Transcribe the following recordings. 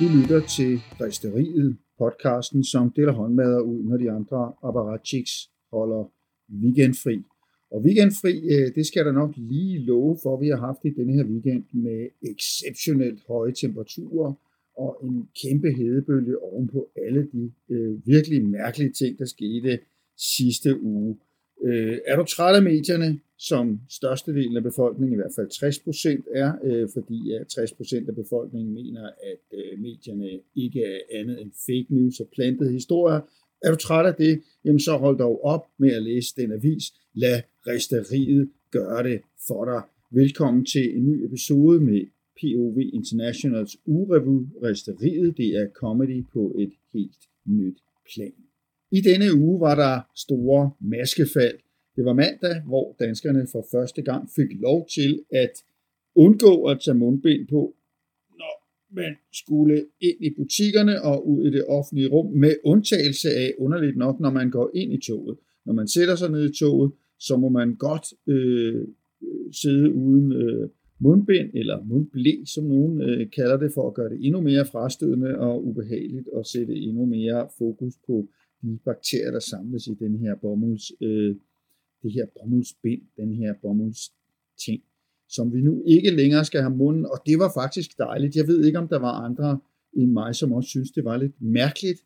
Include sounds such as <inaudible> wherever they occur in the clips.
Du lytter til Resteriet, podcasten, som deler håndmadder ud, når de andre apparatchiks holder weekendfri. Og weekendfri, øh, det skal der nok lige love for, vi har haft i denne her weekend med exceptionelt høje temperaturer og en kæmpe hedebølge ovenpå alle de øh, virkelig mærkelige ting, der skete sidste uge. Øh, er du træt af medierne, som størstedelen af befolkningen, i hvert fald 60 procent er, øh, fordi at 60 procent af befolkningen mener, at øh, medierne ikke er andet end fake news og plantede historier. Er du træt af det, jamen så hold dog op med at læse den avis. Lad resteriet gøre det for dig. Velkommen til en ny episode med POV Internationals urevue Resteriet. Det er comedy på et helt nyt plan. I denne uge var der store maskefald. Det var mandag, hvor danskerne for første gang fik lov til at undgå at tage mundbind på, når man skulle ind i butikkerne og ud i det offentlige rum, med undtagelse af, underligt nok, når man går ind i toget. Når man sætter sig ned i toget, så må man godt øh, sidde uden øh, mundbind, eller mundblæ, som nogen øh, kalder det, for at gøre det endnu mere frastødende og ubehageligt, og sætte endnu mere fokus på de bakterier, der samles i den her bomulds, øh, det her bomuldsbind, den her bomuldsting, som vi nu ikke længere skal have munden, og det var faktisk dejligt. Jeg ved ikke, om der var andre end mig, som også synes, det var lidt mærkeligt,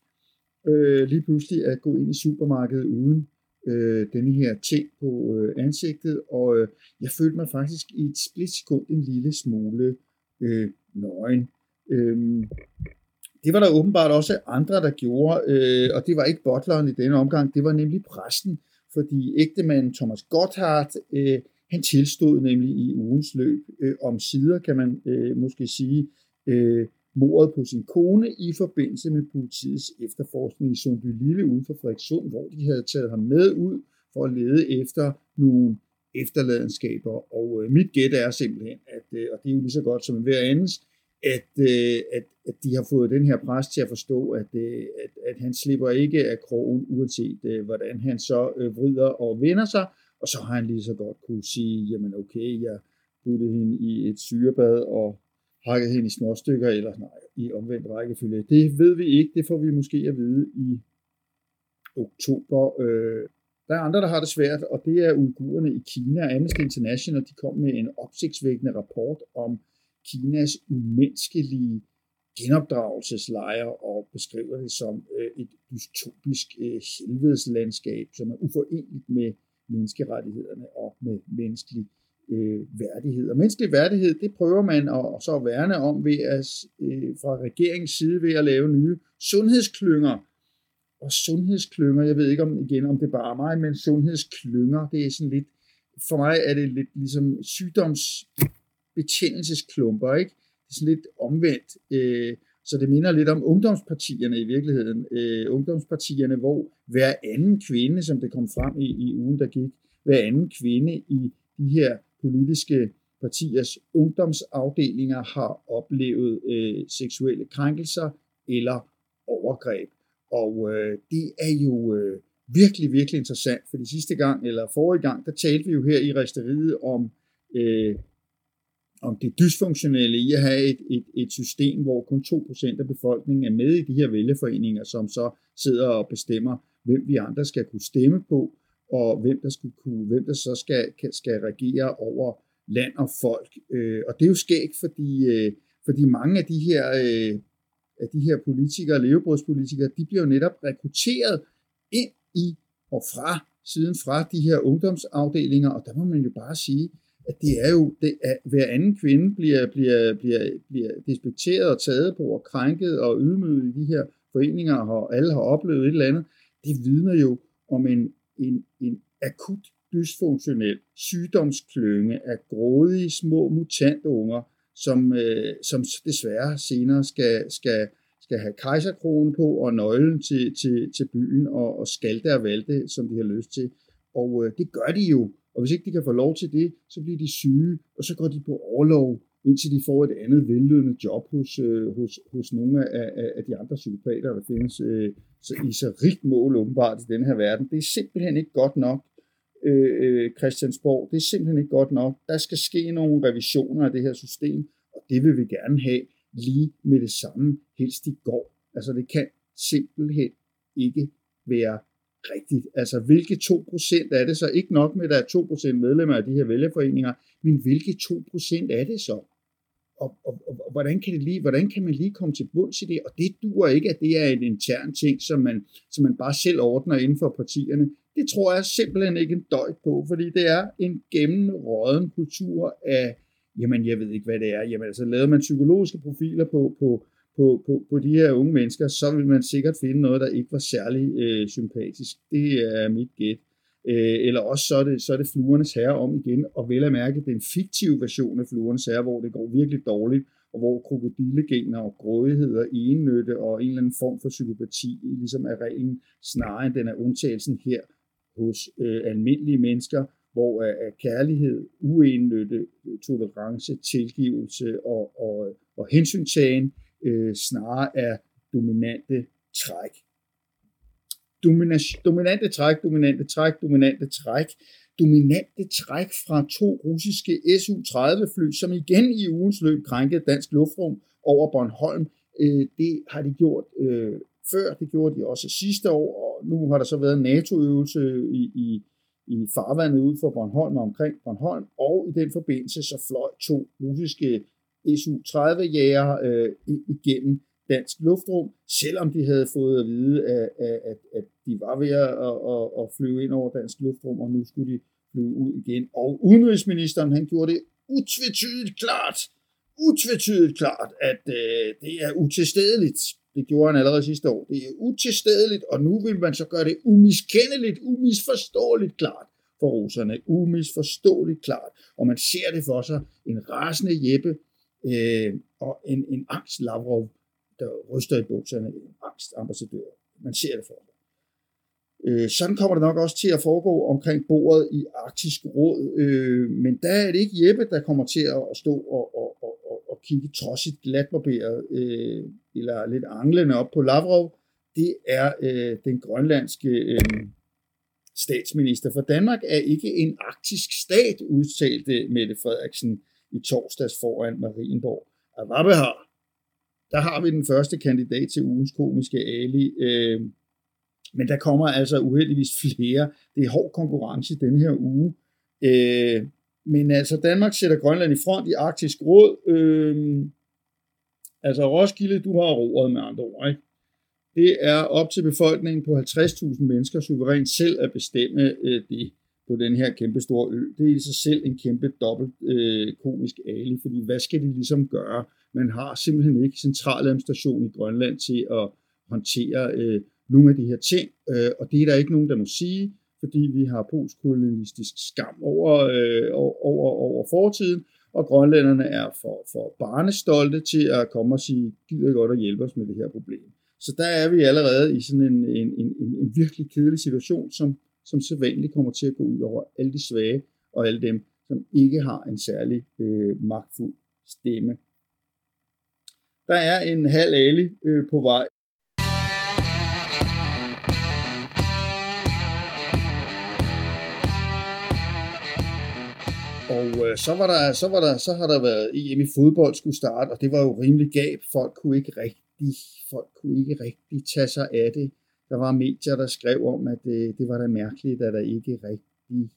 øh, lige pludselig at gå ind i supermarkedet uden øh, denne her ting på øh, ansigtet, og øh, jeg følte mig faktisk i et splitsekund en lille smule øh, nøgen. Øh, det var der åbenbart også andre, der gjorde, øh, og det var ikke bottleren i denne omgang, det var nemlig præsten, fordi ægtemanden Thomas Gotthard, øh, han tilstod nemlig i ugens løb øh, om sider, kan man øh, måske sige, øh, mordet på sin kone i forbindelse med politiets efterforskning i Sundby Lille uden for Frederikssund, hvor de havde taget ham med ud for at lede efter nogle efterladenskaber. Og øh, mit gæt er simpelthen, at, øh, og det er jo lige så godt som hver andens, at, øh, at, at de har fået den her præst til at forstå, at, øh, at, at han slipper ikke af krogen, uanset øh, hvordan han så øh, vrider og vender sig, og så har han lige så godt kunne sige, jamen okay, jeg puttede hende i et syrebad og hakket hende i små stykker, eller nej, i omvendt rækkefølge. Det ved vi ikke, det får vi måske at vide i oktober. Øh, der er andre, der har det svært, og det er uigurerne i Kina. Amnesty International de kom med en opsigtsvækkende rapport om Kinas umenneskelige genopdragelseslejre og beskriver det som øh, et dystopisk øh, helvedeslandskab, som er uforeneligt med menneskerettighederne og med menneskelig øh, værdighed. Og menneskelig værdighed, det prøver man at, at så værne om ved at, øh, fra regeringens side ved at lave nye sundhedsklynger. Og sundhedsklynger, jeg ved ikke om igen, om det bare er mig, men sundhedsklynger, det er sådan lidt, for mig er det lidt ligesom sygdoms betjenelsesklumper, ikke? Det er sådan lidt omvendt. Øh, så det minder lidt om ungdomspartierne i virkeligheden. Øh, ungdomspartierne, hvor hver anden kvinde, som det kom frem i, i ugen, der gik, hver anden kvinde i de her politiske partiers ungdomsafdelinger har oplevet øh, seksuelle krænkelser eller overgreb. Og øh, det er jo øh, virkelig, virkelig interessant, for de sidste gang, eller forrige gang, der talte vi jo her i resteriet om øh, om det dysfunktionelle i at have et, et, et system, hvor kun 2% af befolkningen er med i de her vælgerforeninger, som så sidder og bestemmer, hvem vi andre skal kunne stemme på, og hvem der, skulle kunne, hvem der så skal, skal regere over land og folk. Øh, og det er jo skægt, fordi, øh, fordi mange af de her, øh, af de her politikere, levebrødspolitikere, de bliver jo netop rekrutteret ind i og fra, siden fra de her ungdomsafdelinger, og der må man jo bare sige, at det er jo, det er, hver anden kvinde bliver, bliver, bliver, bliver despekteret og taget på og krænket og ydmyget i de her foreninger, og alle har oplevet et eller andet. Det vidner jo om en, en, en akut dysfunktionel sygdomsklynge af grådige små mutantunger, som, øh, som desværre senere skal, skal, skal have kejserkronen på og nøglen til, til, til byen og, og skal og valte, som de har lyst til. Og øh, det gør de jo og hvis ikke de kan få lov til det, så bliver de syge, og så går de på overlov, indtil de får et andet vellønnet job hos, øh, hos, hos nogle af, af, af de andre psykopater, der findes øh, så, i så rigt mål åbenbart i den her verden. Det er simpelthen ikke godt nok, øh, øh, Christiansborg. Det er simpelthen ikke godt nok. Der skal ske nogle revisioner af det her system, og det vil vi gerne have. lige med det samme, helst i går. Altså det kan simpelthen ikke være rigtigt. Altså hvilke 2% er det så? Ikke nok med, at der er 2% medlemmer af de her vælgerforeninger, men hvilke 2% er det så? Og, og, og, og hvordan, kan det lige, hvordan kan man lige komme til bunds i det? Og det duer ikke, at det er en intern ting, som man, som man bare selv ordner inden for partierne. Det tror jeg simpelthen ikke en døjt på, fordi det er en gennemråden kultur af, jamen jeg ved ikke, hvad det er. Jamen altså, lavede man psykologiske profiler på, på, på, på, på de her unge mennesker, så vil man sikkert finde noget, der ikke var særlig øh, sympatisk. Det er mit gæt. Øh, eller også så er, det, så er det fluernes herre om igen, og vel at mærke den fiktive version af fluernes herre, hvor det går virkelig dårligt, og hvor krokodillegener og grådighed og ennytte og en eller anden form for psykopati ligesom er reglen, snarere end den er undtagelsen her hos øh, almindelige mennesker, hvor øh, er kærlighed, uennytte, tolerance, tilgivelse og, og, og hensyntagen øh, snarere er dominante træk. Dominas, dominante træk, dominante træk, dominante træk. Dominante træk fra to russiske Su-30-fly, som igen i ugens løb krænkede dansk luftrum over Bornholm. Øh, det har de gjort øh, før, det gjorde de også sidste år, og nu har der så været en NATO-øvelse i, i, i farvandet ud for Bornholm og omkring Bornholm, og i den forbindelse så fløj to russiske SU-30-jæger øh, igennem dansk luftrum, selvom de havde fået at vide, at, at, at de var ved at, at, at flyve ind over dansk luftrum, og nu skulle de flyve ud igen. Og udenrigsministeren, han gjorde det utvetydigt klart, utvetydigt klart, at øh, det er utilstedeligt. Det gjorde han allerede sidste år. Det er utilstedeligt, og nu vil man så gøre det umiskendeligt, umisforståeligt klart for russerne. Umisforståeligt klart. Og man ser det for sig. En rasende Jeppe, øh, og en, en angst Lavrov, der ryster i bukserne, en angstambassadør. Man ser det for sig. Øh, sådan kommer det nok også til at foregå omkring bordet i Arktisk Råd, øh, men der er det ikke Jeppe, der kommer til at stå og, og, og, og, og kigge trodsigt glatbarberet øh, eller lidt anglende op på Lavrov. Det er øh, den grønlandske øh, statsminister. For Danmark er ikke en arktisk stat, udtalte Mette Frederiksen i torsdags foran Marienborg. har. der har vi den første kandidat til ugens komiske Ali. Øh, men der kommer altså uheldigvis flere. Det er hård konkurrence denne her uge. Øh, men altså, Danmark sætter Grønland i front i Arktisk Råd. Øh, altså, Roskilde, du har roret med andre ord, ikke? Det er op til befolkningen på 50.000 mennesker suverænt selv at bestemme øh, det på den her kæmpe store ø. Det er i sig selv en kæmpe dobbelt øh, komisk ali, fordi hvad skal de ligesom gøre? Man har simpelthen ikke centraladministration i Grønland til at håndtere øh, nogle af de her ting, øh, og det er der ikke nogen, der må sige, fordi vi har postkolonialistisk skam over, øh, over, over fortiden, og grønlænderne er for, for barnestolte til at komme og sige, gider godt at hjælpe os med det her problem. Så der er vi allerede i sådan en, en, en, en virkelig kedelig situation, som som sædvanligt kommer til at gå ud over alle de svage og alle dem, som ikke har en særlig øh, magtfuld stemme. Der er en halv ali øh, på vej. Og øh, så, var der, så, var der, så har der været EM i fodbold skulle starte, og det var jo rimelig gab. Folk kunne ikke rigtig, folk kunne ikke rigtig tage sig af det der var medier, der skrev om, at det, det var da mærkeligt, at der ikke rigtig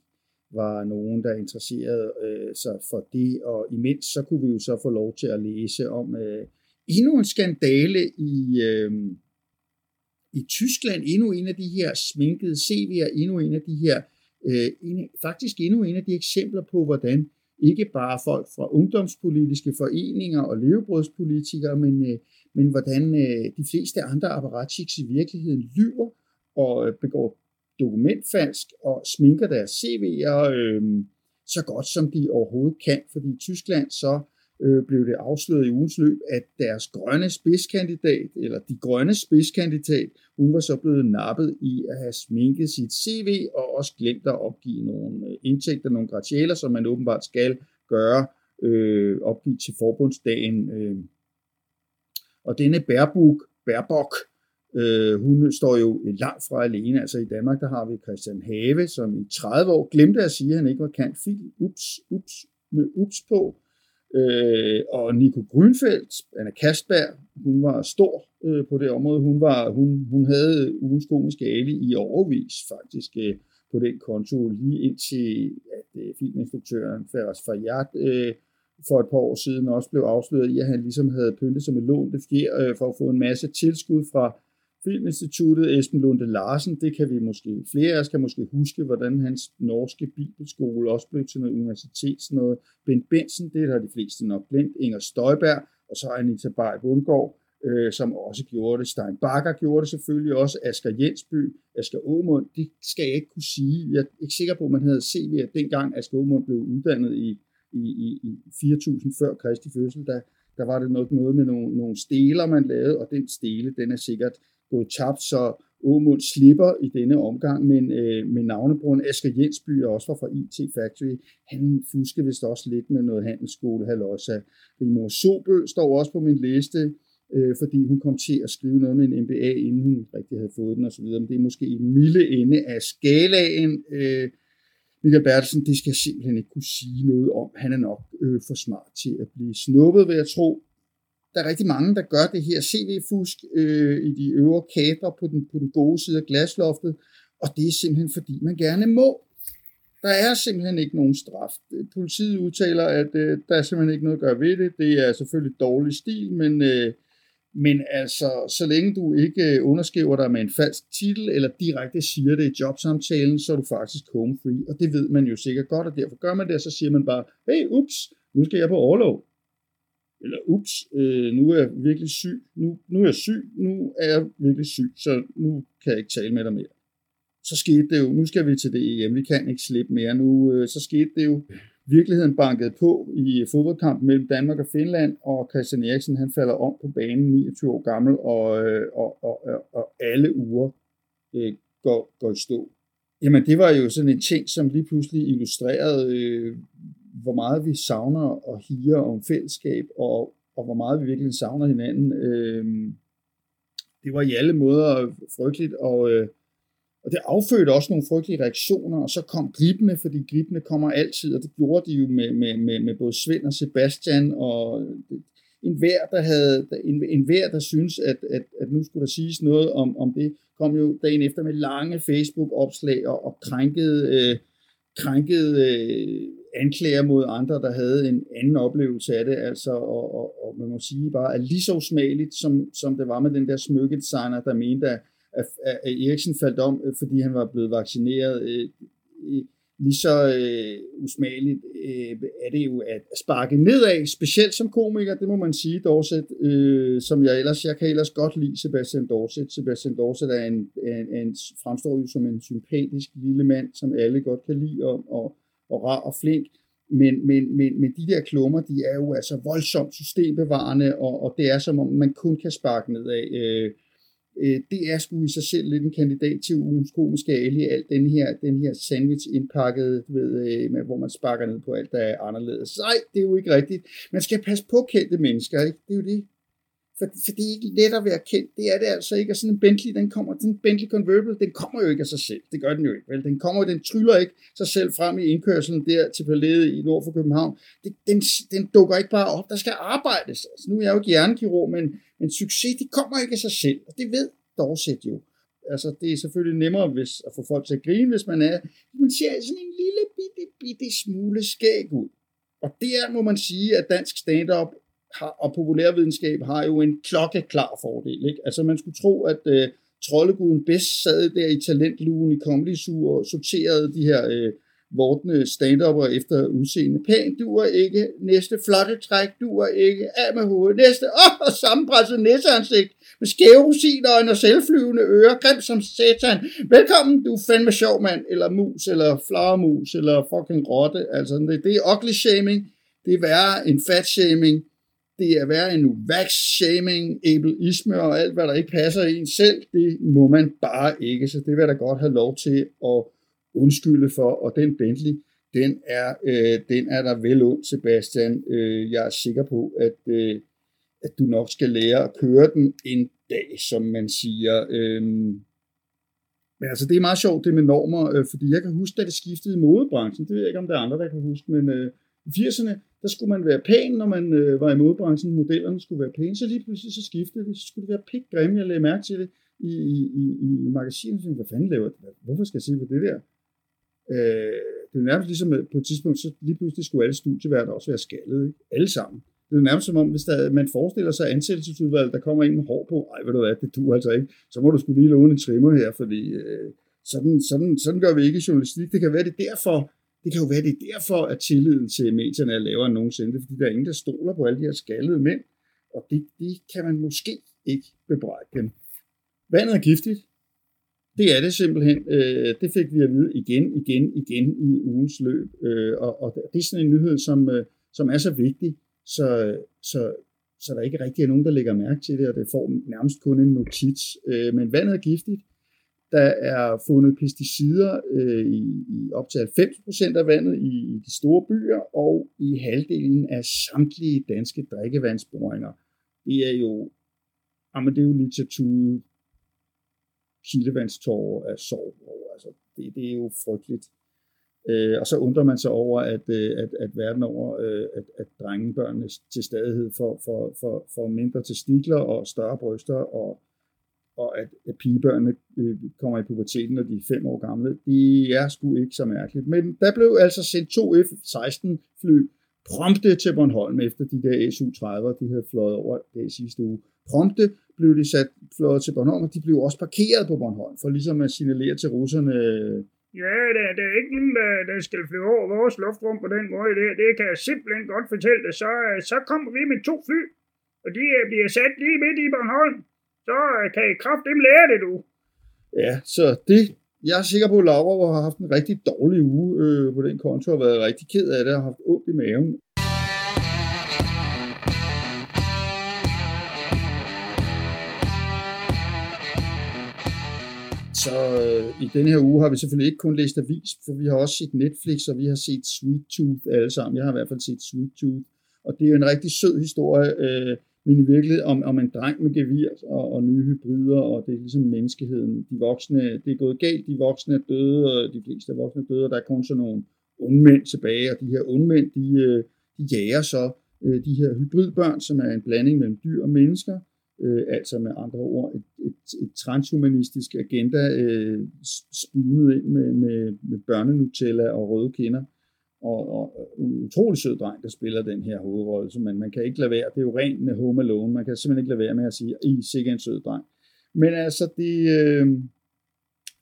var nogen, der interesserede øh, sig for det, og imens så kunne vi jo så få lov til at læse om øh, endnu en skandale i, øh, i Tyskland, endnu en af de her sminkede CV'er, endnu en af de her, øh, en, faktisk endnu en af de eksempler på, hvordan ikke bare folk fra ungdomspolitiske foreninger og levebrødspolitikere, men, øh, men hvordan øh, de fleste andre apparatchiks i virkeligheden lyver og øh, begår dokumentfalsk og sminker deres CV'er øh, så godt som de overhovedet kan, fordi Tyskland så øh, blev det afsløret i ugens løb, at deres grønne spidskandidat, eller de grønne spidskandidat, hun var så blevet nappet i at have sminket sit CV og også glemt at opgive nogle øh, indtægter, nogle gratialer, som man åbenbart skal gøre, øh, opgive til forbundsdagen. Øh. Og denne Bærbuk, Bærbok, øh, hun står jo langt fra alene. Altså i Danmark, der har vi Christian Have, som i 30 år glemte at sige, at han ikke var kant fil. Ups, ups, med ups på Øh, og Nico Grønfeldt, Anna Kastberg, hun var stor øh, på det område. Hun, var, hun, hun havde ugens komiske ali i overvis faktisk øh, på den konto, lige indtil at øh, filminstruktøren Ferras Fayyad øh, for et par år siden også blev afsløret i, at han ligesom havde pyntet som et lånte fjer øh, for at få en masse tilskud fra Filminstituttet, Esben Lunde Larsen, det kan vi måske, flere af os kan måske huske, hvordan hans norske bibelskole også blev til noget universitet, sådan noget. Bent Bensen, det har de fleste nok glemt, Inger Støjberg, og så Anita Bay Bundgaard, øh, som også gjorde det. Stein Bakker gjorde det selvfølgelig også. Asger Jensby, Asger Aumund, det skal jeg ikke kunne sige. Jeg er ikke sikker på, at man havde set, at dengang Asger Aumund blev uddannet i, i, i, i 4000 før Kristi fødsel, der, der var det noget, noget med nogle, nogle steler, man lavede, og den stele, den er sikkert gået tabt, så Åmund slipper i denne omgang, men øh, med navnebroren Asger Jensby, og også var fra IT Factory, han fuskede vist også lidt med noget handelsskole, halvåsa. Mor Sobel står også på min liste, øh, fordi hun kom til at skrive noget med en MBA, inden hun rigtig havde fået den osv., men det er måske i den milde ende af skalaen. Øh, Michael Bertelsen, det skal jeg simpelthen ikke kunne sige noget om. Han er nok øh, for smart til at blive snuppet, vil jeg tro der er rigtig mange, der gør det her CV-fusk øh, i de øvre kaber på den, på den gode side af glasloftet, og det er simpelthen fordi, man gerne må. Der er simpelthen ikke nogen straf. Politiet udtaler, at øh, der er simpelthen ikke noget at gøre ved det. Det er selvfølgelig dårlig stil, men, øh, men altså, så længe du ikke øh, underskriver dig med en falsk titel, eller direkte siger det i jobsamtalen, så er du faktisk home free. Og det ved man jo sikkert godt, og derfor gør man det, og så siger man bare, hey, ups, nu skal jeg på overlov eller ups, øh, nu er jeg virkelig syg, nu, nu er jeg syg, nu er jeg virkelig syg, så nu kan jeg ikke tale med dig mere. Så skete det jo, nu skal vi til det EM, vi kan ikke slippe mere nu, øh, så skete det jo, virkeligheden bankede på i fodboldkampen mellem Danmark og Finland, og Christian Eriksen han falder om på banen, 29 år gammel, og, øh, og, og, og, og alle uger øh, går, går i stå. Jamen det var jo sådan en ting, som lige pludselig illustrerede, øh, hvor meget vi savner og higer om fællesskab, og, og hvor meget vi virkelig savner hinanden. Øh, det var i alle måder frygteligt, og, øh, og det affødte også nogle frygtelige reaktioner, og så kom gribene, fordi gribene kommer altid, og det gjorde de jo med, med, med, med både Svend og Sebastian, og en hver, der havde, en, en hver, der synes, at, at, at nu skulle der siges noget om, om det, kom jo dagen efter med lange Facebook-opslag og, og krænkede, øh, krænkede øh, anklager mod andre, der havde en anden oplevelse af det, altså, og, og, og man må sige bare, at lige så usmageligt, som, som det var med den der smykkedesigner, der mente, at, at, at Eriksen faldt om, øh, fordi han var blevet vaccineret, øh, lige så øh, usmageligt øh, er det jo at sparke nedad, specielt som komiker, det må man sige, Dorset, øh, som jeg ellers, jeg kan ellers godt lide Sebastian Dorset. Sebastian Dorset er en, en, en, fremstår jo som en sympatisk lille mand, som alle godt kan lide, og, og og rar og flink, men, men, men, men de der klummer, de er jo altså voldsomt systembevarende, og, og det er som om, man kun kan sparke nedad. Øh, øh, det er sgu i sig selv lidt en kandidat til ugens komiske ali, alt den her, den her sandwich indpakket, ved, øh, med, hvor man sparker ned på alt, der er anderledes. Nej, det er jo ikke rigtigt. Man skal passe på kendte mennesker, ikke? Det er jo det. For, for det er ikke let at være kendt. Det er det altså ikke. Og sådan en Bentley, den kommer, den Bentley Convertible, den kommer jo ikke af sig selv. Det gør den jo ikke. Vel? Den kommer, den tryller ikke sig selv frem i indkørselen der til palæet i nord for København. Det, den, den dukker ikke bare op. Der skal arbejdes. Altså, nu er jeg jo ikke hjernekirurg, men, men succes, det kommer ikke af sig selv. Og det ved Dorset jo. Altså, det er selvfølgelig nemmere hvis, at få folk til at grine, hvis man er, man ser sådan en lille bitte, bitte smule skæg ud. Og der må man sige, at dansk stand-up har, og populærvidenskab har jo en klokkeklar fordel. Ikke? Altså man skulle tro, at øh, troldeguden bedst sad der i talentlugen i Comedy Zoo og sorterede de her øh, vortende stand efter udseende. Pæn duer ikke. Næste flotte træk duer ikke. Af med hovedet. Næste. Åh, <laughs> oh, sammenpresset næseansigt med skæve rosinøjne og selvflyvende ører. Grim som satan. Velkommen, du er fandme sjov mand. Eller mus, eller flagermus, eller fucking rotte. Altså, det, det er ugly shaming. Det er værre end fat shaming det er værre være en wax-shaming, ableisme og alt, hvad der ikke passer i en selv, det må man bare ikke, så det vil jeg da godt have lov til at undskylde for, og den Bentley, den er, øh, den er der vel ondt, Sebastian. Øh, jeg er sikker på, at, øh, at du nok skal lære at køre den en dag, som man siger. Øh, men altså, det er meget sjovt, det med normer, øh, fordi jeg kan huske, da det skiftede i modebranchen, det ved jeg ikke, om der er andre, der kan huske, men øh, i 80'erne, der skulle man være pæn, når man øh, var i modebranchen, Modellerne skulle være pæne. Så lige pludselig så skiftede det. Så skulle det være pik grimme. Jeg lagde mærke til det i, i, i, i magasinet. Hvad fanden laver det? Hvorfor skal jeg se på det der? Øh, det er nærmest ligesom, at på et tidspunkt, så lige pludselig skulle alle studieværter også være skaldet. Ikke? Alle sammen. Det er nærmest som om, hvis der, man forestiller sig ansættelsesudvalget, der kommer ind med hår på, ej, ved du hvad, det du altså ikke, så må du skulle lige låne en trimmer her, fordi øh, sådan, sådan, sådan gør vi ikke i journalistik. Det kan være det derfor, det kan jo være det derfor, at tilliden til medierne er lavere end nogensinde, fordi der er ingen, der stoler på alle de her skaldede mænd, og det, det kan man måske ikke bebrejde dem. Vandet er giftigt. Det er det simpelthen. Øh, det fik vi at vide igen, igen, igen i ugens løb, øh, og, og det er sådan en nyhed, som, øh, som er så vigtig, så, så, så der ikke rigtig er nogen, der lægger mærke til det, og det får nærmest kun en notits. Øh, men vandet er giftigt. Der er fundet pesticider øh, i, i op til 90% af vandet i, i de store byer, og i halvdelen af samtlige danske drikkevandsboringer. Det er jo, jamen det er jo lige kildevandstårer af sorg over. Altså, det, det er jo frygteligt. Øh, og så undrer man sig over, at, øh, at, at verden over, øh, at, at drengebørnene til stadighed får, for, for, for mindre testikler og større bryster, og, og at, at pigebørnene øh, kommer i puberteten, når de er fem år gamle. Det er sgu ikke så mærkeligt. Men der blev altså sendt to F-16 fly prompte til Bornholm, efter de der SU-30'er, de havde fløjet over det sidste uge. Prompte blev de sat fløjet til Bornholm, og de blev også parkeret på Bornholm, for ligesom at signalere til russerne, Ja, der, der er ikke nogen, der, der skal flyve over vores luftrum på den måde. Det, det kan jeg simpelthen godt fortælle dig. Så, så kommer vi med to fly, og de øh, bliver sat lige midt i Bornholm. Så øh, kan I kraft dem lære det, du. Ja, så det, jeg er sikker på, at Laura har haft en rigtig dårlig uge øh, på den konto, og været rigtig ked af det, og haft ondt i maven. Så øh, i denne her uge har vi selvfølgelig ikke kun læst avis, for vi har også set Netflix, og vi har set Sweet Tooth alle sammen. Jeg har i hvert fald set Sweet Tooth, og det er en rigtig sød historie, øh, men i virkeligheden om, om en dreng med gevir og, og nye hybrider, og det er ligesom menneskeheden. De voksne, det er gået galt, de voksne er døde, og de fleste er voksne er døde, og der er kun sådan nogle unge mænd tilbage, og de her unge mænd, de, øh, de jager så øh, de her hybridbørn, som er en blanding mellem dyr og mennesker, øh, altså med andre ord et, et, et transhumanistisk agenda øh, spunet ind med, med, med børnenutella og røde kinder. Og, og en utrolig sød dreng, der spiller den her hovedrolle, så man, man kan ikke lade være, det er jo rent Home Alone, man kan simpelthen ikke lade være med at sige, I er sikkert en sød dreng. Men altså, det, øh,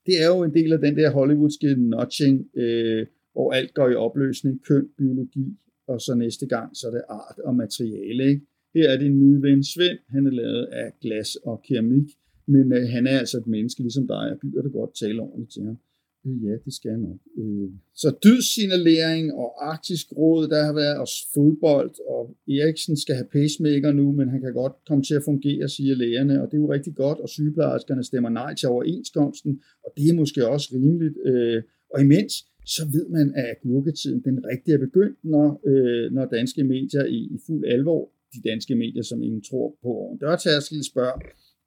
det er jo en del af den der hollywoodske notching, øh, hvor alt går i opløsning, køn, biologi, og så næste gang, så er det art og materiale, ikke? Her er din nye ven Svend. Han er lavet af glas og keramik, men øh, han er altså et menneske ligesom dig. Jeg gider det godt tale ordentligt til ham. Øh, ja, det skal jeg nok. Øh. Så dydssignalering og arktisk råd, der har været også fodbold, og Eriksen skal have pacemaker nu, men han kan godt komme til at fungere, siger lægerne, og det er jo rigtig godt, og sygeplejerskerne stemmer nej til overenskomsten, og det er måske også rimeligt. Øh, og imens, så ved man, at agurketiden den rigtige er begyndt, når, øh, når danske medier i, i fuld alvor de danske medier, som ingen tror på over en dørtærskel, spørger,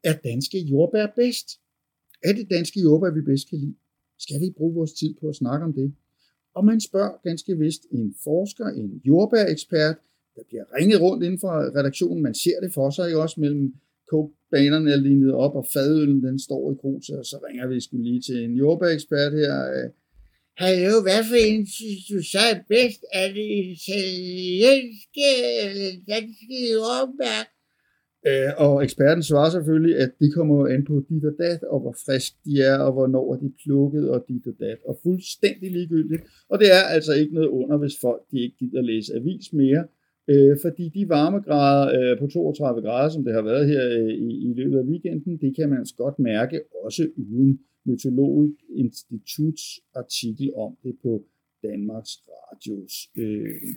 er danske jordbær bedst? Er det danske jordbær, vi bedst kan lide? Skal vi bruge vores tid på at snakke om det? Og man spørger ganske vist en forsker, en jordbærekspert, der bliver ringet rundt inden for redaktionen. Man ser det for sig også mellem kogbanerne er lignet op, og fadølen den står i kruset, og så ringer vi skulle lige til en jordbærekspert her. Øh, Hallo, hvad for en synes du så er bedst? Er det italienske eller danske jordbær? Øh, og eksperten svarer selvfølgelig, at det kommer an på dit og dat, og hvor frisk de er, og hvornår de er plukket, og dit og dat, og fuldstændig ligegyldigt. Og det er altså ikke noget under, hvis folk de ikke gider læse avis mere, øh, fordi de varmegrader øh, på 32 grader, som det har været her øh, i, i løbet af weekenden, det kan man altså godt mærke, også uden Meteorologisk Instituts artikel om det på Danmarks Radios øh,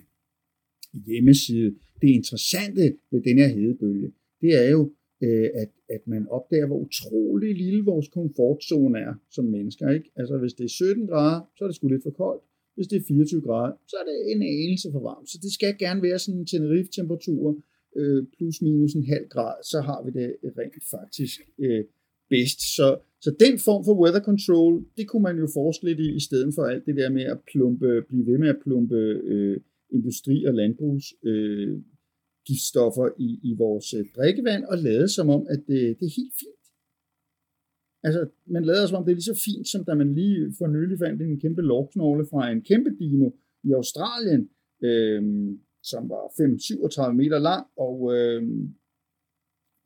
hjemmeside. Det interessante ved den her hedebølge, det er jo, øh, at, at man opdager, hvor utrolig lille vores komfortzone er som mennesker. Ikke? Altså hvis det er 17 grader, så er det sgu lidt for koldt. Hvis det er 24 grader, så er det en anelse for varmt. Så det skal gerne være sådan en Tenerife-temperatur, øh, plus minus en halv grad, så har vi det rent faktisk øh, bedst. Så, så den form for weather control, det kunne man jo forske lidt i, i stedet for alt det der med at plumpe, blive ved med at plumpe øh, industri- og landbrugs øh, giftstoffer i, i vores øh, drikkevand, og lade som om, at det, det er helt fint. Altså, man lader som om, det er lige så fint, som da man lige for nylig fandt en kæmpe lovknogle fra en kæmpe dino i Australien, øh, som var 5-37 meter lang, og øh,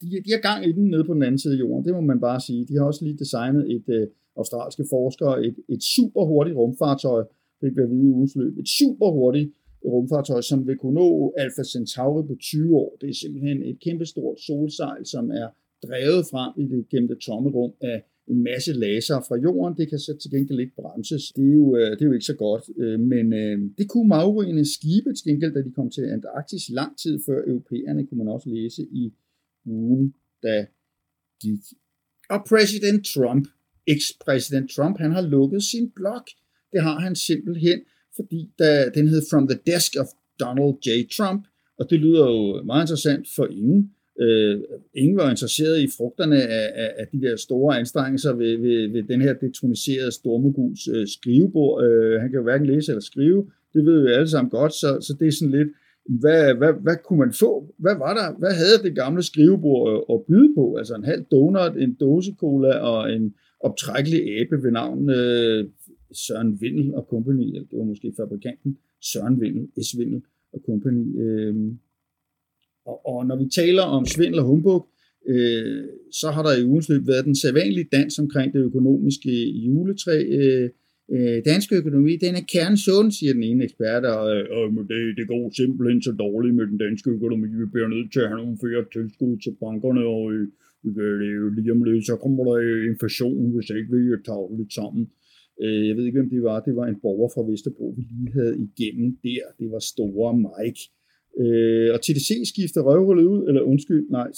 de, de har gang i den nede på den anden side af jorden, det må man bare sige. De har også lige designet et øh, australske forskere, et, et super hurtigt rumfartøj, fik vi at vide i ugens løb, et super hurtigt rumfartøj, som vil kunne nå Alpha Centauri på 20 år. Det er simpelthen et kæmpestort solsejl, som er drevet frem i det gennem det tomme rum af en masse laser fra jorden. Det kan så til gengæld ikke bremses. Det er jo, øh, det er jo ikke så godt. Øh, men øh, det kunne Maurine skibe til gengæld, da de kom til Antarktis lang tid før europæerne, kunne man også læse i ugen, der gik. Og præsident Trump, eks-præsident Trump, han har lukket sin blog. Det har han simpelthen, fordi da, den hed From the Desk of Donald J. Trump, og det lyder jo meget interessant for ingen. Øh, ingen var interesseret i frugterne af, af, af de der store anstrengelser ved, ved, ved den her detroniserede stormoguls øh, skrivebord. Øh, han kan jo hverken læse eller skrive, det ved vi alle sammen godt, så, så det er sådan lidt, hvad, hvad, hvad kunne man få? Hvad var der? Hvad havde det gamle skrivebord øh, at, byde på? Altså en halv donut, en dåse cola og en optrækkelig æbe ved navn øh, Søren Vindel og Company, eller det var måske fabrikanten, Søren Vindel, S. Vindel og Company. Øh, og, og når vi taler om svindel og humbug, øh, så har der i ugens løb været den sædvanlige dans omkring det økonomiske juletræ. Øh, øh, dansk økonomi, den er kernesund, siger den ene ekspert, og øh, men det, det går simpelthen så dårligt med den danske økonomi. Vi bliver nødt til at have nogle flere tilskud til bankerne, og øh, øh, lige om lidt, så kommer der øh, inflation, hvis ikke vi øh, tager lidt sammen. Øh, jeg ved ikke, hvem det var. Det var en borger fra Vesterbro, vi lige havde igennem der. Det var store Mike. Øh, og TDC skifter røvhullet ud, eller undskyld, nej,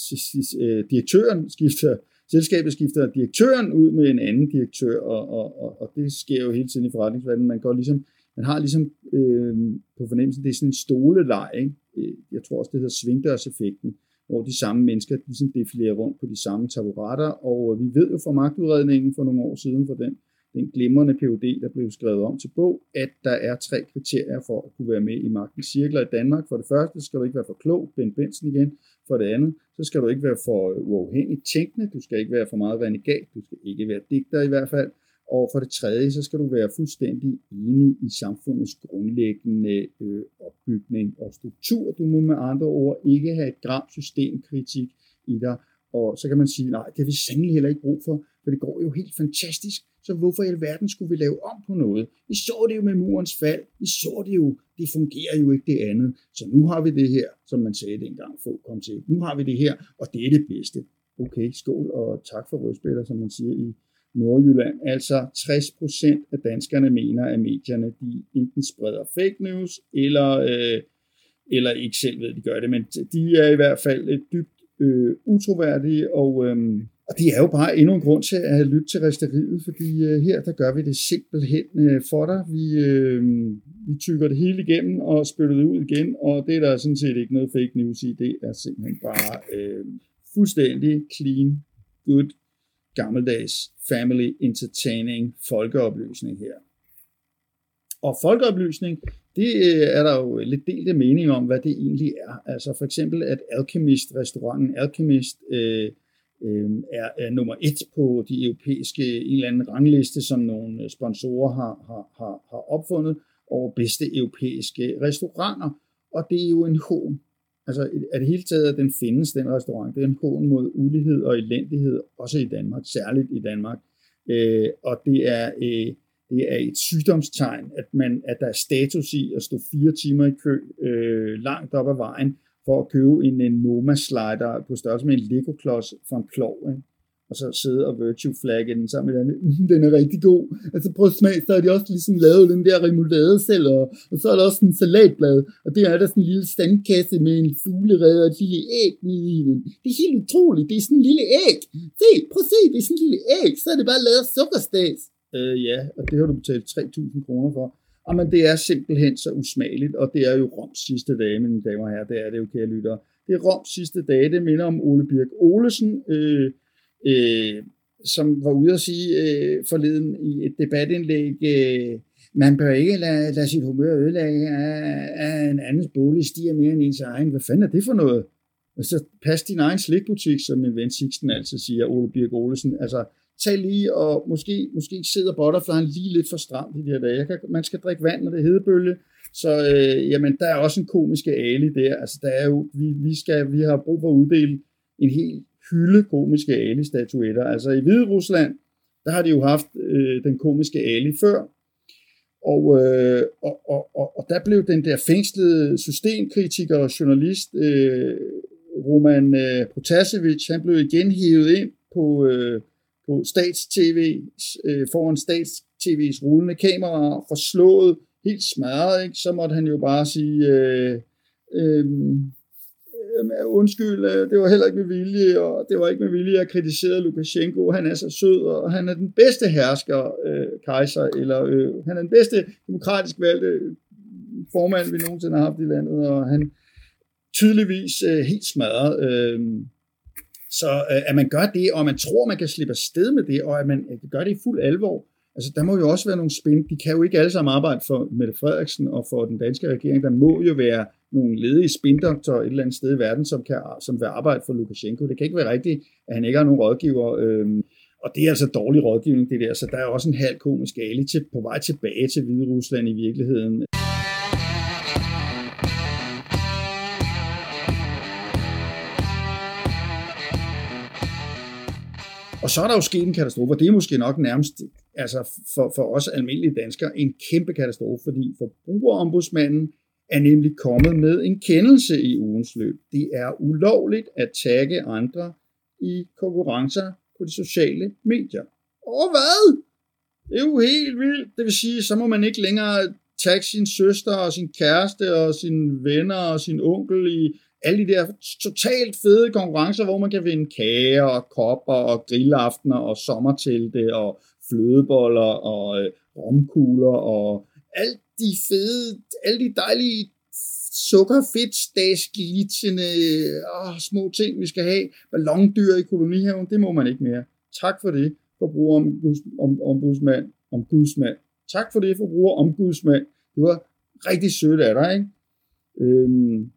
øh, direktøren skifter, selskabet skifter direktøren ud med en anden direktør, og, og, og, og det sker jo hele tiden i forretningsverdenen. Man går ligesom, man har ligesom øh, på fornemmelsen, det er sådan en stoleleg, ikke? Øh, jeg tror også, det hedder svingdørseffekten, hvor de samme mennesker ligesom defilerer rundt på de samme taburetter, og øh, vi ved jo fra magtudredningen for nogle år siden, for den den glimrende PUD, der blev skrevet om til bog, at der er tre kriterier for at kunne være med i magtens cirkler i Danmark. For det første skal du ikke være for klog, Ben Benson igen. For det andet, så skal du ikke være for uafhængigt tænkende, du skal ikke være for meget renegat, du skal ikke være digter i hvert fald. Og for det tredje, så skal du være fuldstændig enig i samfundets grundlæggende øh, opbygning og struktur. Du må med andre ord ikke have et gram systemkritik i dig. Og så kan man sige, nej, det har vi sandelig heller ikke brug for, for det går jo helt fantastisk så hvorfor i alverden skulle vi lave om på noget? Vi så det jo med murens fald. Vi så det jo. Det fungerer jo ikke det andet. Så nu har vi det her, som man sagde dengang få kom til. Nu har vi det her, og det er det bedste. Okay, skål og tak for rødspiller, som man siger i Nordjylland. Altså 60 procent af danskerne mener, at medierne de enten spreder fake news, eller, øh, eller ikke selv ved, at de gør det. Men de er i hvert fald øh, dybt øh, utroværdige, og øh, og det er jo bare endnu en grund til at lytte til resteriet, fordi øh, her der gør vi det simpelthen øh, for dig. Vi, øh, vi tykker det hele igennem og spytter det ud igen, og det er der sådan set ikke noget fake news i. Det er simpelthen bare øh, fuldstændig clean, good, gammeldags family entertaining folkeoplysning her. Og folkeoplysning, det øh, er der jo lidt delte mening om, hvad det egentlig er. Altså for eksempel, at Alchemist, restauranten Alchemist, øh, øh, er, er nummer et på de europæiske en eller anden rangliste, som nogle sponsorer har, har, har, har opfundet over bedste europæiske restauranter. Og det er jo en hån. Altså, at det hele taget, at den findes, den restaurant, det er en hån mod ulighed og elendighed, også i Danmark, særligt i Danmark. Øh, og det er, øh, det er et sygdomstegn, at, man, at der er status i at stå fire timer i kø øh, langt op ad vejen, for at købe en, en Noma slider på størrelse med en Lego-klods fra en plov, ikke? og så sidde og virtue flagge den sammen med den. Mm, den er rigtig god. Altså prøv at smage, så har de også ligesom lavet den der remoulade selv, og, og så er der også en salatblad, og det er der sådan en lille standkasse med en fuglerede og et lille æg nede i den. Det er helt utroligt, det er sådan en lille æg. Se, prøv at se, det er sådan en lille æg, så er det bare lavet af sukkerstas. Øh, ja, og det har du betalt 3.000 kroner for. Ah, Jamen, det er simpelthen så usmageligt, og det er jo Roms sidste dage, mine damer og herrer, det er det jo, kære lyttere. Det er Roms sidste dage, det minder om Ole Birk Olesen, øh, øh, som var ude at sige øh, forleden i et debatindlæg, øh, man bør ikke lade, lade sit humør ødelægge af, af en andens bolig stiger mere end ens egen. Hvad fanden er det for noget? Altså, pas din egen slikbutik, som min ven Sixten altid siger, Ole Birk Olesen. Altså, tag lige og måske, måske sidder butterflyen lige lidt for stramt i de her dage. Jeg kan, man skal drikke vand, når det er hedebølge. Så øh, jamen, der er også en komiske ali der. Altså, der er jo, vi, vi, skal, vi har brug for at uddele en helt hylde komiske ali-statuetter. Altså i Hvide Rusland, der har de jo haft øh, den komiske ali før, og, øh, og, og, og, og der blev den der fængslede systemkritiker og journalist øh, Roman øh, Protasevich, han blev igen hævet ind på, øh, på stats-tv, øh, foran stats-tv's rullende kamera, forslået, helt smadret, ikke? så måtte han jo bare sige, øh, øh, øh, undskyld, øh, det var heller ikke med vilje, og det var ikke med vilje, at kritisere Lukashenko. Han er så sød, og han er den bedste hersker, øh, kejser, eller øh, han er den bedste demokratisk valgte øh, formand, vi nogensinde har haft i landet, og han tydeligvis øh, helt smadret. Øh, så øh, at man gør det, og man tror, man kan slippe afsted med det, og at man øh, gør det i fuld alvor, altså der må jo også være nogle spænd. De kan jo ikke alle sammen arbejde for Mette Frederiksen og for den danske regering. Der må jo være nogle ledige spindoktorer et eller andet sted i verden, som, kan, som vil arbejde for Lukashenko. Det kan ikke være rigtigt, at han ikke har nogen rådgiver. Øh, og det er altså dårlig rådgivning, det der. Så der er også en halv komisk ali til, på vej tilbage til Hvide Rusland i virkeligheden. Så er der jo sket en katastrofe, og det er måske nok nærmest altså for, for os almindelige danskere en kæmpe katastrofe, fordi forbrugerombudsmanden er nemlig kommet med en kendelse i ugens løb. Det er ulovligt at tagge andre i konkurrencer på de sociale medier. Og hvad? Det er jo helt vildt. Det vil sige, så må man ikke længere tagge sin søster og sin kæreste og sine venner og sin onkel i alle de der totalt fede konkurrencer, hvor man kan vinde kager og kopper og grillaftener og sommertelte og flødeboller og øh, romkugler og alt de fede, alle de dejlige sukkerfedt, stagsglitsende åh, små ting, vi skal have. Ballondyr i kolonihaven, det må man ikke mere. Tak for det, forbruger om, om, ombudsmand. Om gudsmand. Tak for det, forbruger om gudsmand. Det var rigtig sødt af dig, ikke? Øhm,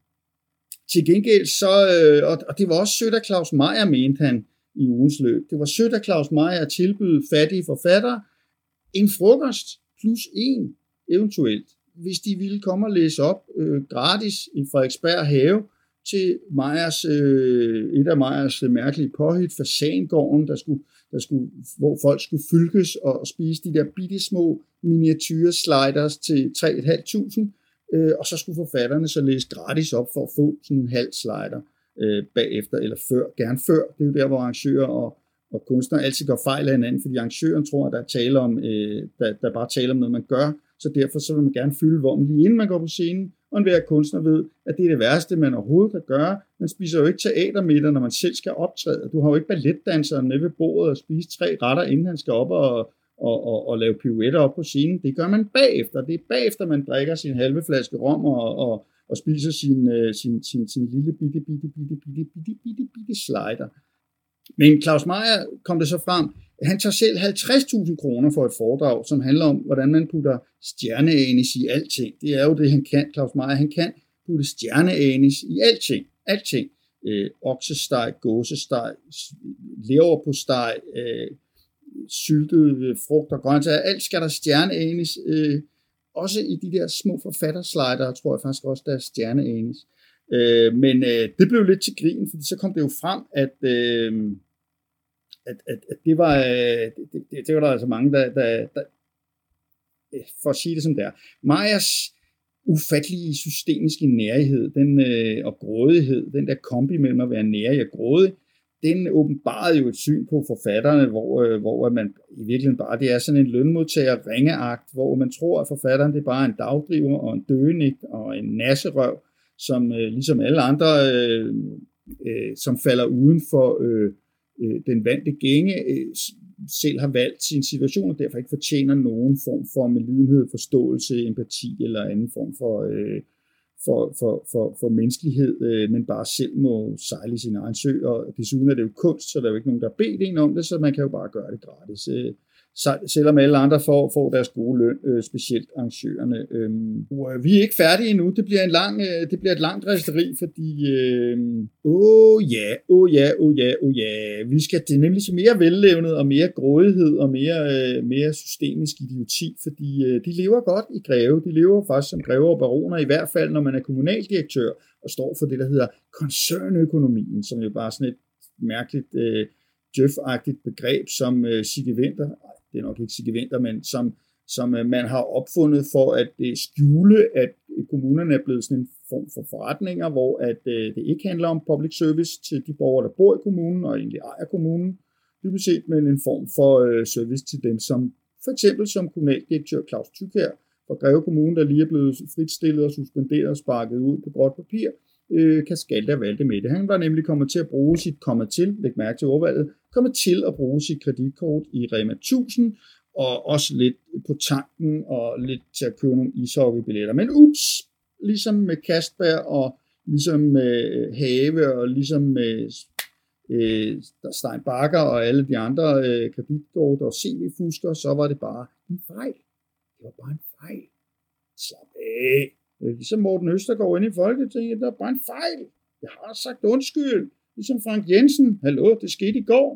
til gengæld så, øh, og, og det var også sødt af Claus Meier, mente han i ugens løb. Det var sødt af Claus Meier at tilbyde fattige forfattere en frokost plus en eventuelt, hvis de ville komme og læse op øh, gratis i Frederiksberg Have til Meyers, øh, et af Meyers mærkelige påhit, Fasangården, der skulle, der skulle, hvor folk skulle fylkes og, spise de der bitte små miniature sliders til 3.500 øh, og så skulle forfatterne så læse gratis op for at få sådan en halv slider øh, bagefter, eller før, gerne før. Det er jo der, hvor arrangører og, og kunstnere altid gør fejl af hinanden, fordi arrangøren tror, at der, er tale om, øh, der, der bare taler om noget, man gør, så derfor så vil man gerne fylde vormen lige inden man går på scenen, og enhver kunstner ved, at det er det værste, man overhovedet kan gøre. Man spiser jo ikke teatermiddag, når man selv skal optræde. Du har jo ikke balletdanseren med ved bordet og spise tre retter, inden han skal op og, og, og, og lave pirouetter op på scenen. Det gør man bagefter. Det er bagefter, man drikker sin halve flaske rom og, og, og spiser sin, øh, sin, sin, sin lille bitte, bitte, bitte, bitte, bitte, bitte, bitte slider. Men Claus Meier kom det så frem, han tager selv 50.000 kroner for et foredrag, som handler om, hvordan man putter stjerneanis i alting. Det er jo det, han kan, Claus Meier. Han kan putte stjerneanis i alting. Alting. Øh, oksesteg, gåsesteg, leverpostej, øh, syltede øh, frugt og grøntsager, alt skal der stjerneanis. Øh, også i de der små forfatterslider, tror jeg faktisk også, der er stjerneanis. Øh, men øh, det blev lidt til grin, fordi så kom det jo frem, at, øh, at, at, at det, var, øh, det, det, det var der altså mange, der, der, der øh, for at sige det som det er. Majas ufattelige systemiske nærhed den, øh, og grådighed, den der kombi mellem at være nærig og grådig, den åbenbarede jo et syn på forfatterne, hvor, øh, hvor man i virkeligheden bare, det er sådan en lønmodtager ringeagt, hvor man tror, at forfatteren det er bare en dagdriver og en døgenigt og en nasserøv, som øh, ligesom alle andre, øh, øh, som falder uden for øh, øh, den vante gænge, øh, selv har valgt sin situation, og derfor ikke fortjener nogen form for medlidenhed, forståelse, empati eller anden form for øh, for, for, for, for menneskelighed, øh, men bare selv må sejle sin egen sø, og desuden er det jo kunst, så der er jo ikke nogen, der har bedt en om det, så man kan jo bare gøre det gratis. Øh, selvom alle andre får, får deres gode løn, øh, specielt arrangørerne. Øhm, og øh, vi er ikke færdige endnu. Det bliver, en lang, øh, det bliver et langt resteri, fordi øh, åh ja, åh ja, åh ja, åh ja. Vi skal det nemlig til mere vellevnet og mere grådighed og mere, øh, mere systemisk idioti, fordi øh, de lever godt i Greve. De lever faktisk som Greve og baroner, i hvert fald når man er kommunaldirektør og står for det, der hedder koncernøkonomien, som jo bare sådan et mærkeligt øh, Jeff-agtigt begreb, som øh, Sigge Winter, det er nok ikke Sigge Winter, men som, som øh, man har opfundet for at øh, skjule, at kommunerne er blevet sådan en form for forretninger, hvor at øh, det ikke handler om public service til de borgere, der bor i kommunen og egentlig ejer kommunen, dybest set, men en form for service til dem, som for eksempel som kommunaldirektør Claus Tykær fra Greve Kommune, der lige er blevet fritstillet og suspenderet og sparket ud på gråt papir, øh, kan skalte og med det. Han var nemlig kommet til at bruge sit kommet til, læg mærke til ordvalget, kommet til at bruge sit kreditkort i Rema 1000, og også lidt på tanken, og lidt til at købe nogle ishockeybilletter. Men ups, ligesom med Kasper og ligesom med øh, Have, og ligesom med øh, Stein Bakker og alle de andre øh, kreditkort og CV-fusker, så var det bare en fejl. Det var bare en fejl. Slap af. Ligesom Morten Østergaard inde i Folketinget, der er bare en fejl. Jeg har sagt undskyld. Ligesom Frank Jensen. Hallo, det skete i går.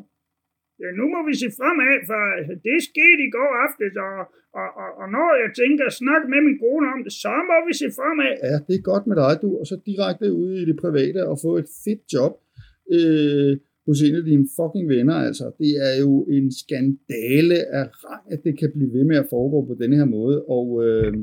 Ja, nu må vi se fremad, for det skete i går aftes, og, og, og, og når jeg tænker at snakke med min kone om det, så må vi se fremad. Ja, det er godt med dig, du. Og så direkte ud i det private og få et fedt job øh, hos en af dine fucking venner. Altså, det er jo en skandale af rang, at det kan blive ved med at foregå på denne her måde. Og øh,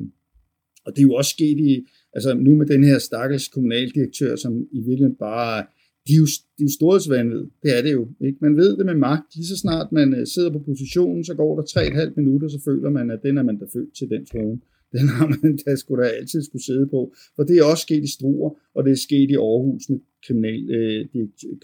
og det er jo også sket i, altså nu med den her stakkels kommunaldirektør, som i virkeligheden bare, de er jo, de er jo det er det jo. Ikke? Man ved det med magt, lige så snart man øh, sidder på positionen, så går der 3,5 minutter, så føler man, at den er man da født til den trone. Den har man da skulle da altid skulle sidde på. For det er også sket i Struer, og det er sket i Aarhus med kriminal, øh,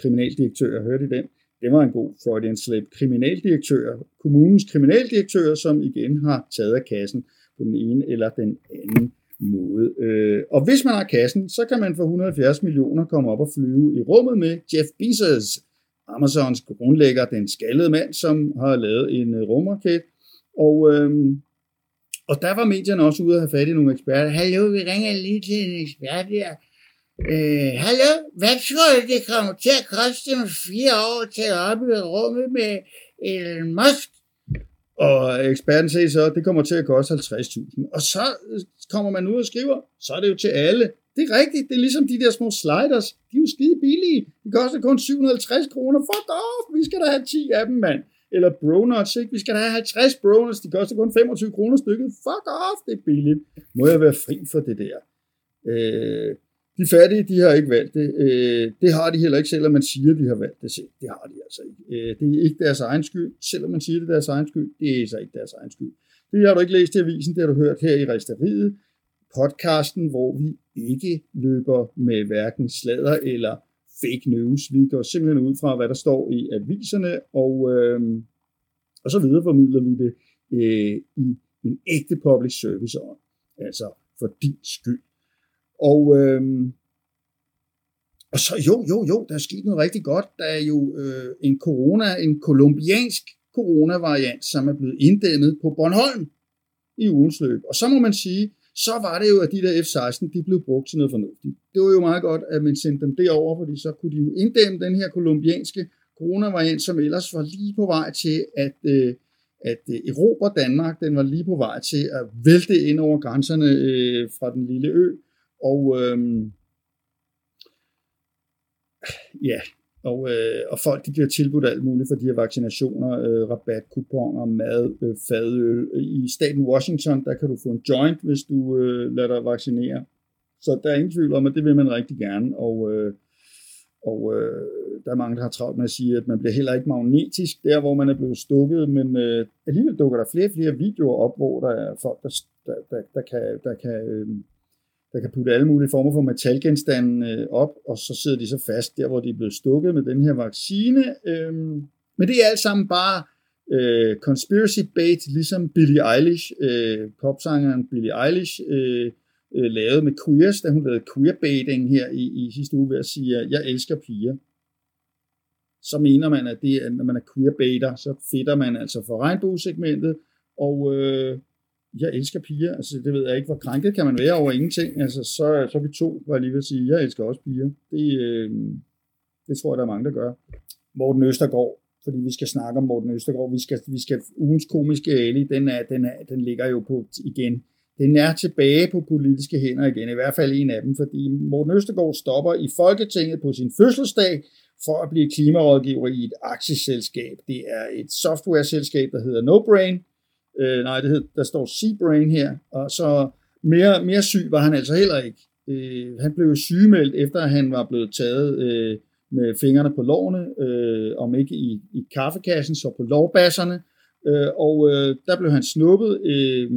kriminaldirektører. Hørte I den? Det var en god Freudian slip. Kriminaldirektører, kommunens kriminaldirektører, som igen har taget af kassen på den ene eller den anden måde. Øh, og hvis man har kassen, så kan man for 170 millioner komme op og flyve i rummet med Jeff Bezos, Amazons grundlægger, den skaldede mand, som har lavet en øh, rumraket. Og, øh, og der var medierne også ude at have fat i nogle eksperter. Hallo, vi ringer lige til en ekspert her. Øh, hallo, hvad tror du, det kommer til at koste om fire år til at op i rummet med Elon Musk? Og eksperten siger så, at det kommer til at koste 50.000. Og så øh, kommer man ud og skriver, så er det jo til alle. Det er rigtigt, det er ligesom de der små sliders. De er jo skide billige. De koster kun 750 kroner. Fuck off, vi skal da have 10 af dem, mand. Eller bronuts, ikke? Vi skal da have 50 bronuts, de koster kun 25 kroner stykket. Fuck off, det er billigt. Må jeg være fri for det der? Øh, de fattige, de har ikke valgt det. Øh, det har de heller ikke, selvom man siger, de har valgt det selv. Det har de altså ikke. Øh, det er ikke deres egen skyld. Selvom man siger, det er deres egen skyld, det er så ikke deres egen skyld. Det har du ikke læst i avisen, det har du hørt her i Resteriet, podcasten, hvor vi ikke løber med hverken sladder eller fake news. Vi går simpelthen ud fra, hvad der står i aviserne, og, øh, og så videreformidler vi det øh, i en ægte public service on. Altså for din skyld. Og, øh, og så jo, jo, jo, der er sket noget rigtig godt. Der er jo øh, en corona, en kolumbiansk coronavariant, som er blevet inddæmmet på Bornholm i ugens løb. Og så må man sige, så var det jo, at de der F-16, de blev brugt til noget fornuftigt. Det var jo meget godt, at man sendte dem derover, fordi så kunne de jo inddæmme den her kolumbianske coronavariant, som ellers var lige på vej til at, øh, at øh, erobre Danmark. Den var lige på vej til at vælte ind over grænserne øh, fra den lille ø. Og øhm, ja, og, øh, og folk de bliver tilbudt alt muligt for de her vaccinationer, øh, rabatkuponer, mad, øh, fadøl. I staten Washington, der kan du få en joint, hvis du øh, lader dig vaccinere. Så der er ingen tvivl om, at det vil man rigtig gerne. Og, øh, og øh, der er mange, der har travlt med at sige, at man bliver heller ikke magnetisk der, hvor man er blevet stukket, men øh, alligevel dukker der flere og flere videoer op, hvor der er folk, der, der, der, der kan, der kan øh, der kan putte alle mulige former for metalgenstande øh, op, og så sidder de så fast der, hvor de er blevet stukket med den her vaccine. Øh, men det er alt sammen bare øh, conspiracy bait, ligesom Billie Eilish, øh, popsangeren Billie Eilish, øh, øh, lavede med queers, da hun lavede queerbaiting her i, i sidste uge ved at sige, at jeg elsker piger. så mener man, at det når man er queerbaiter, så fedter man altså for regnbuesegmentet, og øh, jeg elsker piger, altså det ved jeg ikke, hvor krænket kan man være over ingenting, altså så, så er vi to, var jeg lige vil sige, jeg elsker også piger, det, øh, det tror jeg, der er mange, der gør. Morten Østergaard, fordi vi skal snakke om Morten Østergaard, vi skal, vi skal ugens komiske ali, den, er, den, er, den ligger jo på igen, den er tilbage på politiske hænder igen, i hvert fald en af dem, fordi Morten Østergaard stopper i Folketinget på sin fødselsdag for at blive klimarådgiver i et aktieselskab. Det er et software-selskab, der hedder NoBrain. Øh, nej, det hed, der står Seabrain her, og så mere, mere syg var han altså heller ikke. Øh, han blev sygemeldt, efter han var blevet taget øh, med fingrene på lårene, øh, om ikke i, i kaffekassen, så på lovbasserne. Øh, og øh, der blev han snuppet, øh,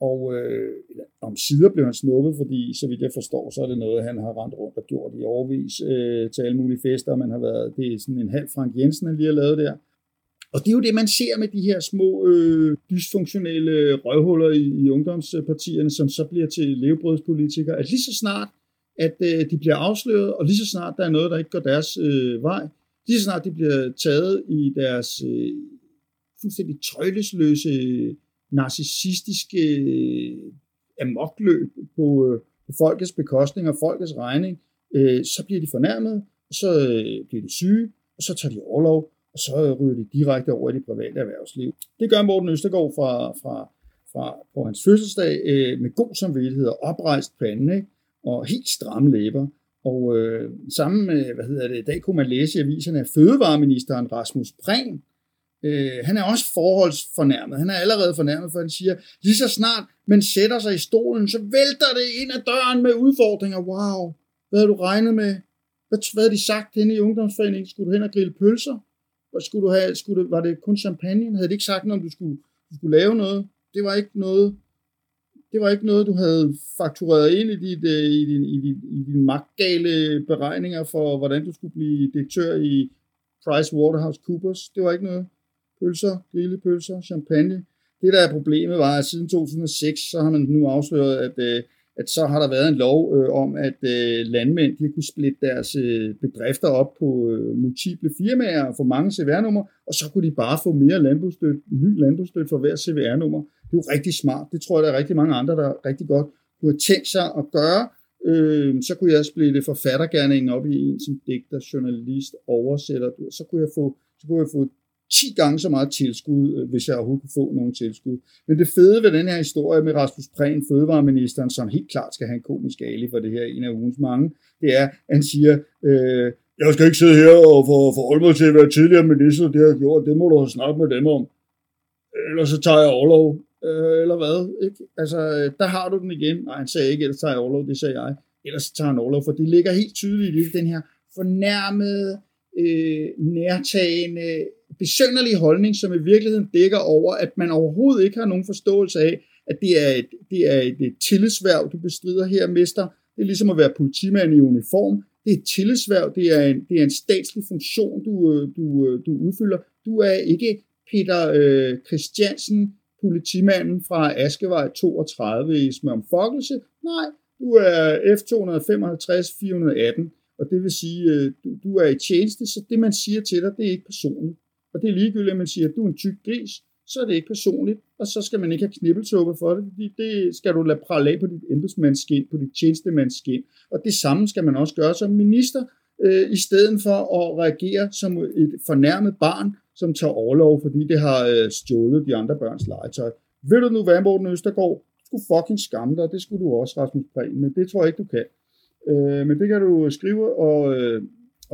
og øh, om sider blev han snuppet, fordi så vidt jeg forstår, så er det noget, han har rendt rundt og gjort i overvis øh, til alle mulige fester. Man har været, det er sådan en halv Frank Jensen, han lige har lavet der. Og det er jo det, man ser med de her små øh, dysfunktionelle røvhuller i, i ungdomspartierne, som så bliver til levebrødspolitikere, at lige så snart, at øh, de bliver afsløret, og lige så snart der er noget, der ikke går deres øh, vej, lige så snart de bliver taget i deres øh, fuldstændig tøjlesløse narcissistiske øh, amokløb på, øh, på folkets bekostning og folkets regning, øh, så bliver de fornærmet, og så øh, bliver de syge, og så tager de overlov, og så ryger de direkte over i det private erhvervsliv. Det gør Morten Østergaard fra, fra, fra på hans fødselsdag øh, med god samvittighed og oprejst pande, ikke? og helt stramme læber. Og øh, sammen med, hvad hedder det, i dag kunne man læse i aviserne, at fødevareministeren Rasmus Prehn, Øh, han er også forholdsfornærmet. Han er allerede fornærmet, for han siger, lige så snart man sætter sig i stolen, så vælter det ind ad døren med udfordringer. Wow, hvad har du regnet med? Hvad, hvad de sagt henne i ungdomsforeningen? Skulle du hen og grille pølser? Og skulle du have? Skulle det, var det kun champagne? Havde de ikke sagt noget om, du skulle, du skulle lave noget? Det var ikke noget, det var ikke noget, du havde faktureret ind i, dit, øh, i, din, i, din, i din magtgale beregninger for, hvordan du skulle blive direktør i Price Waterhouse Coopers. Det var ikke noget pølser, grillepølser, champagne. Det, der er problemet, var, at siden 2006, så har man nu afsløret, at, øh, at så har der været en lov øh, om, at øh, landmænd de kunne splitte deres øh, bedrifter op på øh, multiple firmaer og få mange CVR-numre, og så kunne de bare få mere landbrugsstøtte, ny landbrugsstøtte for hver CVR-nummer. Det er jo rigtig smart. Det tror jeg, der er rigtig mange andre, der rigtig godt kunne have tænkt sig at gøre. Øh, så kunne jeg splitte forfattergærningen op i en som digter, journalist, oversætter. Så kunne jeg få, så kunne jeg få 10 gange så meget tilskud, øh, hvis jeg overhovedet kunne få nogen tilskud. Men det fede ved den her historie med Rasmus Prehn, fødevareministeren, som helt klart skal have en komisk ali for det her, en af ugens mange, det er, at han siger, øh, jeg skal ikke sidde her og forholde mig til, hvad tidligere minister det har gjort, det må du snakke med dem om. Ellers så tager jeg overlov, øh, eller hvad? Ikke? Altså, øh, der har du den igen. Nej, han sagde ikke, ellers tager jeg overlov, det sagde jeg. Ellers tager han overlov, for det ligger helt tydeligt i den her fornærmede, øh, nærtagende, besønderlige holdning, som i virkeligheden dækker over, at man overhovedet ikke har nogen forståelse af, at det er et, det er et, et tillidsværv, du bestrider her, mester. Det er ligesom at være politimand i uniform. Det er et tillidsværv, det er en, det er en statslig funktion, du, øh, du, øh, du udfylder. Du er ikke Peter øh, Christiansen, politimanden fra Askevej 32 i Smørmfokkelse. Nej, du er F255 418, og det vil sige, øh, du, du er i tjeneste, så det man siger til dig, det er ikke personligt. Og det er ligegyldigt, at man siger, at du er en tyk gris, så er det ikke personligt, og så skal man ikke have knibbelsuppe for det, fordi det skal du lade prale af på dit embedsmandsskin, på dit tjenestemandsskin. Og det samme skal man også gøre som minister, øh, i stedet for at reagere som et fornærmet barn, som tager overlov, fordi det har øh, stjålet de andre børns legetøj. Ved du nu, hvad Morten Østergaard? Du skulle fucking skamme dig, det skulle du også, Rasmus Prehn, men det tror jeg ikke, du kan. Øh, men det kan du skrive, og øh,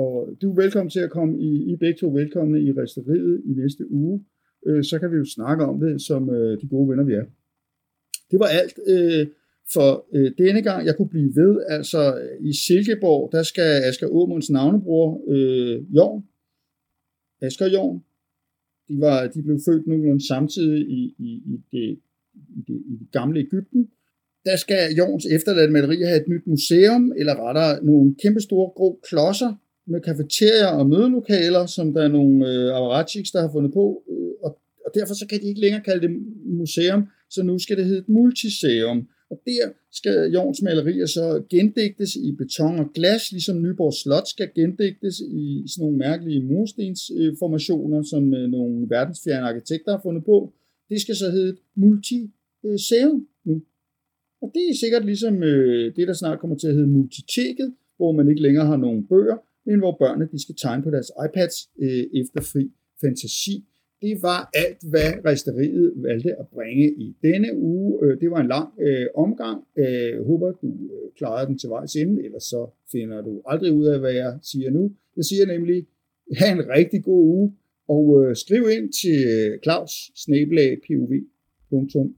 og du er velkommen til at komme i, I begge to velkomne i resteriet i næste uge. Øh, så kan vi jo snakke om det, som øh, de gode venner vi er. Det var alt øh, for øh, denne gang. Jeg kunne blive ved. Altså i Silkeborg, der skal Asger Åmunds navnebror, øh, Jorn, Asger Jorn, de, var, de blev født nogenlunde samtidig i, i, i, det, i, det, i det gamle Ægypten. Der skal Jorns efterladte malerier have et nyt museum, eller rettere nogle kæmpestore grå klodser, med kafeterier og mødelokaler, som der er nogle øh, apparatchiks, der har fundet på, øh, og, og derfor så kan de ikke længere kalde det museum, så nu skal det hedde et multiseum. Og der skal Jorns malerier så gendigtes i beton og glas, ligesom Nyborg Slot skal gendigtes i sådan nogle mærkelige murstensformationer, som øh, nogle verdensfjerne arkitekter har fundet på. Det skal så hedde multiseum nu. Og det er sikkert ligesom øh, det, der snart kommer til at hedde multiteket, hvor man ikke længere har nogen bøger, men hvor børnene de skal tegne på deres iPads øh, efter fri fantasi. Det var alt, hvad resteriet valgte at bringe i denne uge. Øh, det var en lang øh, omgang. Jeg øh, håber, du øh, klarede den til vejs ende, ellers så finder du aldrig ud af, hvad jeg siger nu. Jeg siger nemlig, have en rigtig god uge, og øh, skriv ind til Claus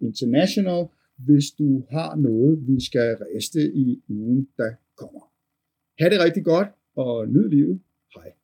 International, hvis du har noget, vi skal reste i ugen, der kommer. Ha' det rigtig godt, Äh, og nyd livet. Hej.